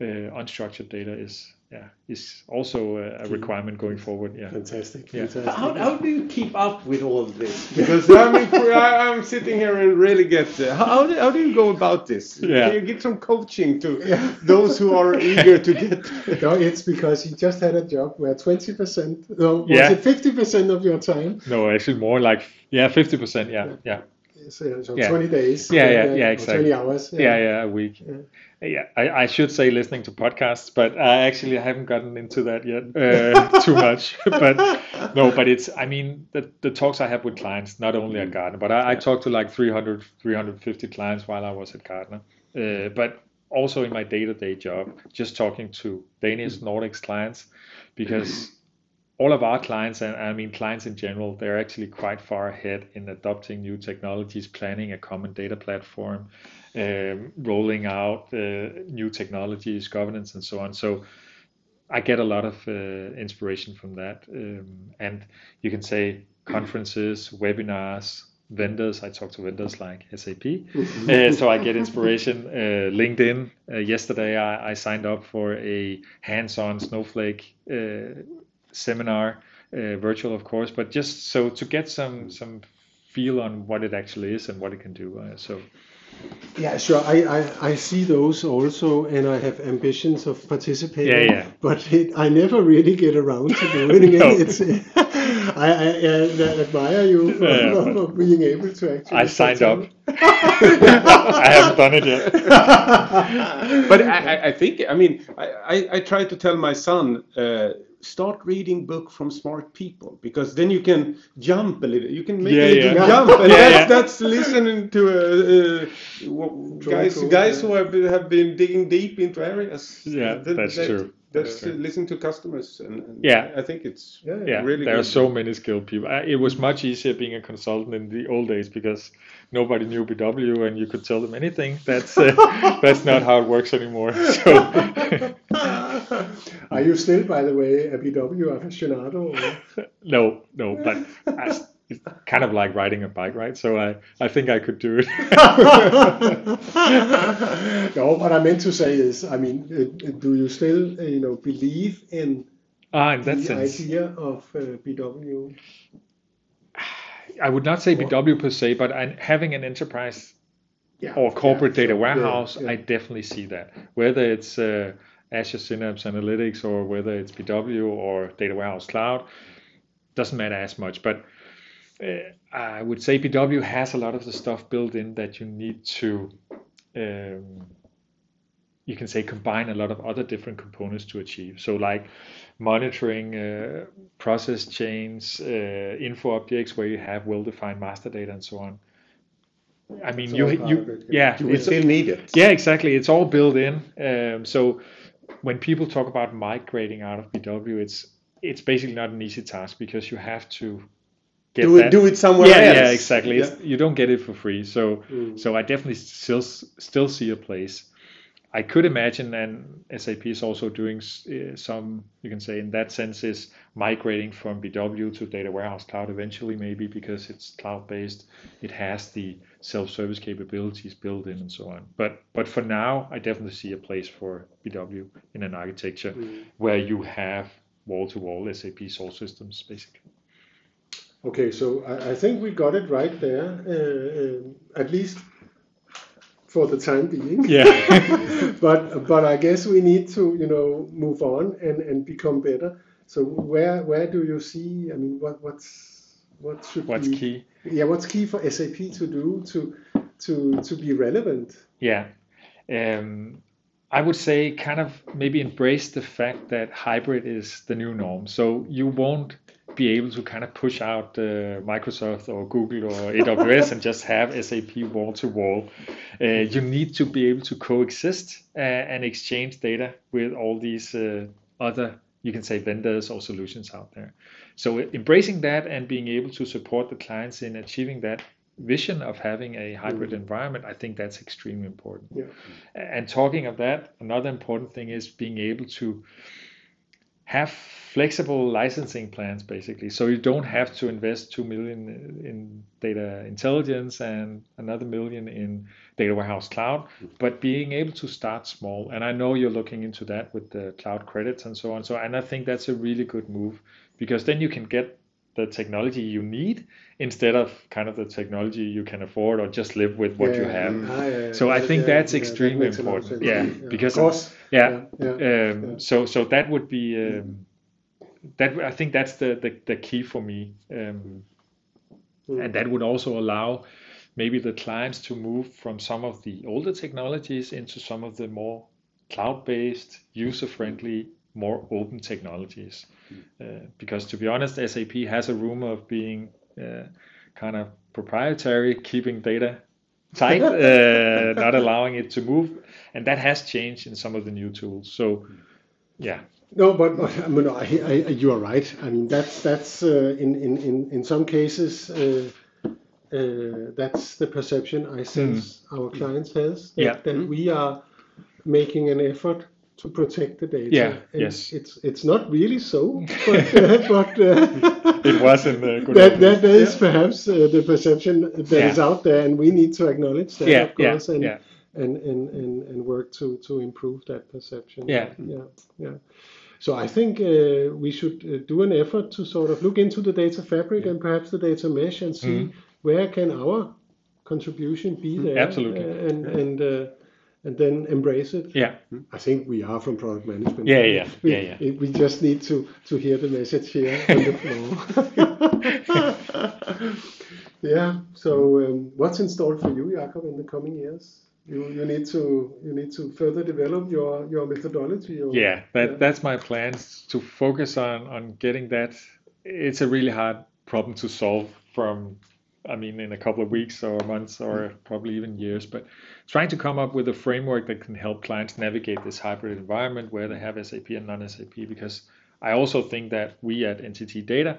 uh, unstructured data is yeah is also a, a requirement going forward yeah Fantastic. Yeah. fantastic. How, how do you keep up with all this? Because I mean, I- I'm sitting here and really get. Uh, how, how, do, how do you go about this? Yeah. Can you get some coaching to those who are eager to get? No, it's because you just had a job where 20%, no, was Yeah. it 50% of your time? no actually more like yeah 50% yeah yeah So, so Yeah. 20 days. Yeah, yeah, uh, yeah, exactly. 20 hours. yeah yeah a week yeah I, I should say listening to podcasts but i actually haven't gotten into that yet uh, too much but no but it's i mean the, the talks i have with clients not only at Gartner but i, I talked to like 300 350 clients while i was at Gartner uh, but also in my day-to-day job just talking to danish nordics clients because all of our clients and i mean clients in general they're actually quite far ahead in adopting new technologies planning a common data platform um, rolling out uh, new technologies governance and so on so i get a lot of uh, inspiration from that um, and you can say conferences, webinars, vendors. I talk to vendors like SAP, uh, so I get inspiration. Uh, LinkedIn. Uh, yesterday, I, I, signed up for a hands-on Snowflake uh, seminar, uh, virtual of course, but just so to get some some feel on what it actually is and what it can do. Uh, so. Yeah, sure. I, I, I see those also, and I have ambitions of participating. Yeah, yeah. But it, I never really get around to doing No. it. It's, I, I, I admire you for, Yeah, for being able to actually. I signed up. I haven't done it yet. but I, I- I think I mean I, I, I try to tell my son uh, start reading book from smart people because then you can jump a little you can make Yeah, a little yeah. jump and Yeah, that's, yeah. that's listening to uh, uh, guys guys who have been, have been digging deep into areas Yeah, That- that's that- true. That's That's uh, listen to customers and, and Yeah. I think it's Yeah, yeah, really there are so many skilled people. I, it was much easier being a consultant in the old days because nobody knew BW and you could tell them anything. That's uh, that's not how it works anymore. So Are you still, by the way, a BW aficionado? Or? no, no, but I, it's kind of like riding a bike, right? So I I think I could do it. no, what I meant to say is, I mean, uh, do you still, uh, you know, believe in ah, in that the sense, idea of uh, BW? I would not say BW per se, but I, having an enterprise Yeah. or corporate yeah, data warehouse, Yeah, I definitely see that. Whether it's uh, Azure Synapse Analytics or whether it's BW or Data Warehouse Cloud, doesn't matter as much. But uh, I would say BW has a lot of the stuff built in that you need to, um, you can say, combine a lot of other different components to achieve. So like monitoring uh, process chains, uh, info objects where you have well-defined master data and so on. I mean, you you it, yeah, you it's still need it yeah, exactly. It's all built in. Um, so when people talk about migrating out of BW, it's it's basically not an easy task because you have to get do it that. do it somewhere yeah, else yeah, exactly. Yeah. You don't get it for free. So Mm. so I definitely still still see a place. I could imagine, and SAP is also doing uh, some, you can say, in that sense, is migrating from BW to Data Warehouse Cloud eventually, maybe because it's cloud based, it has the self-service capabilities built in and so on. But but for now, I definitely see a place for BW in an architecture where you have wall-to-wall SAP source systems, basically. Okay, so I, I think we got it right there, uh, um, at least for the time being. Yeah. but but I guess we need to you know move on and, and become better. So where where do you see? I mean, what what's what should What's be, key? Yeah, what's key for SAP to do to to to be relevant? Yeah. Um, I would say kind of maybe embrace the fact that hybrid is the new norm. So you won't be able to kind of push out uh, Microsoft or Google or AWS and just have SAP wall to wall. Uh, You need to be able to coexist uh, and exchange data with all these uh, other, you can say, vendors or solutions out there. So embracing that and being able to support the clients in achieving that vision of having a hybrid environment, I think that's extremely important. Yeah. And talking of that, another important thing is being able to have flexible licensing plans basically. So you don't have to invest 2 million in data intelligence and another million in data warehouse cloud but being able to start small. And i know you're looking into that with the cloud credits and so on. So and i think that's a really good move because then you can get the technology you need instead of kind of the technology you can afford or just live with what you have ah, yeah, yeah, so I think yeah, that's yeah, that extremely makes a lot of important. Yeah, because of course. yeah, yeah, yeah, um, yeah. so so that would be um, that I think that's the the, the key for me, um, Mm. and that would also allow maybe the clients to move from some of the older technologies into some of the more cloud-based, user-friendly, more open technologies. Uh, because to be honest, SAP has a rumor of being uh, kind of proprietary, keeping data tight, uh, not allowing it to move, and that has changed in some of the new tools. So, yeah, No, but, but I mean, I, I, you are right. I mean, that's that's uh, in, in in in some cases uh, uh, that's the perception I sense our clients has that, Yeah. that we are making an effort to protect the data. Yeah, And yes. It's it's not really so, but uh, but uh, It was in the good that that is perhaps uh, the perception that is Yeah. out there, and we need to acknowledge that, Yeah, of yeah, course, and, yeah. and, and and and work to to improve that perception. Yeah. yeah, yeah. So I think uh, we should uh, do an effort to sort of look into the data fabric and perhaps the data mesh and see where can our contribution be there, Absolutely. uh, and and uh, and then embrace it. Yeah, I think we are from product management. Yeah, yeah, We, yeah, yeah. We just need to to hear the message here on the floor. yeah. So, um, what's in store for you, Jakob, in the coming years? You you need to you need to further develop your your methodology. Or, yeah. That Yeah. that's my plans to focus on on getting that. It's a really hard problem to solve from. I mean, in a couple of weeks or months or probably even years, but trying to come up with a framework that can help clients navigate this hybrid environment where they have SAP and non-SAP. Because I also think that we at NTT Data,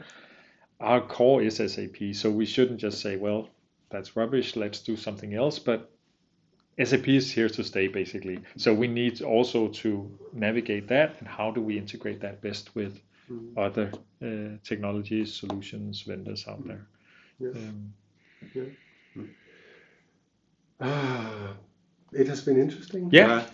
our core is SAP, so we shouldn't just say, well, that's rubbish, let's do something else. But SAP is here to stay, basically. So we need also to navigate that and how do we integrate that best with other uh, technologies, solutions, vendors out there. Yeah. Um, Ah, it has been interesting. yeah,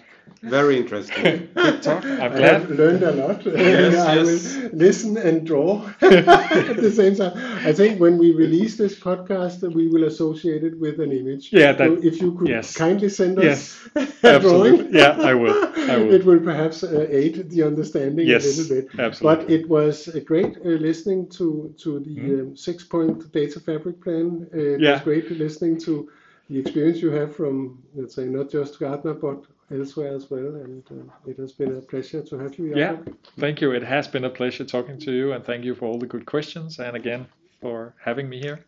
Very interesting. good talk. I'm I have learned a lot. Yes, I yes. will listen and draw at the same time. I think when we release this podcast, we will associate it with an image. Yeah, that- so if you could yes. kindly send us Yes, a drawing, absolutely. Yeah, I will. I will. it will perhaps uh, aid the understanding Yes, a little bit. absolutely. But it was uh, great uh, listening to to the Mhm. um, six-point data fabric plan. Uh, it Yeah. was great listening to the experience you have from, let's say, not just Gartner but elsewhere as well. And uh, it has been a pleasure to have you. Yeah, thank you. It has been a pleasure talking to you, and thank you for all the good questions, and again for having me here.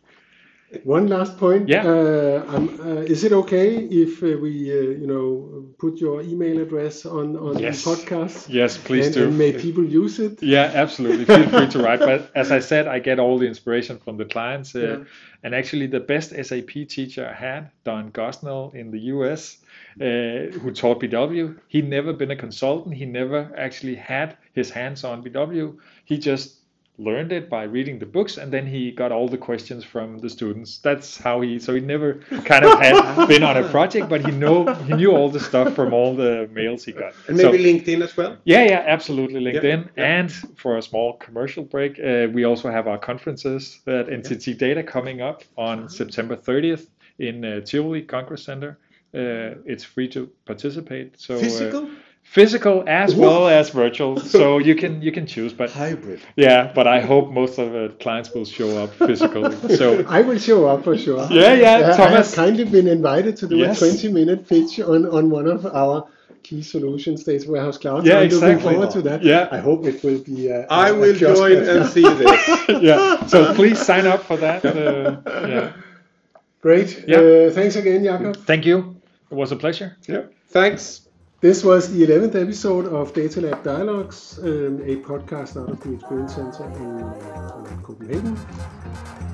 One last point. Yeah. Uh, um, uh, is it okay if uh, we, uh, you know, put your email address on on Yes. the podcast? Yes, please and, do. and may people use it? Yeah, absolutely. Feel free to write. But as I said, I get all the inspiration from the clients. Uh, Yeah. And actually, the best SAP teacher I had, Don Gosnell in the US, uh, who taught BW, he never been a consultant. He never actually had his hands on BW. He just learned it by reading the books and then he got all the questions from the students that's how he so he never kind of had been on a project but he know he knew all the stuff from all the mails he got And So- maybe LinkedIn as well. yeah, yeah, absolutely. LinkedIn. yeah. And for a small commercial break, uh, we also have our conferences at NTT Data coming up on September 30th in uh, Tivoli Congress Center. Uh, it's free to participate. So uh, Physical? Physical as well as virtual. So you can you can choose. But Hybrid. yeah, but I hope most of the clients will show up physically. So I will show up for sure. Yeah, yeah, Thomas, I have kindly been invited to do Yes. a 20 minute pitch on, on one of our key solutions, Data Warehouse Cloud. Yeah, I'm looking forward to that. Yeah. I hope it will be. Uh, I a will kiosk join that- and see this. yeah, so please sign up for that. Uh, yeah, Great. Yeah. Uh, thanks again, Jakob. thank you. It was a pleasure. yeah. Thanks. This was the 11th episode of Data Lab Dialogues, um, a podcast out of the Experience Center in, uh, in Copenhagen.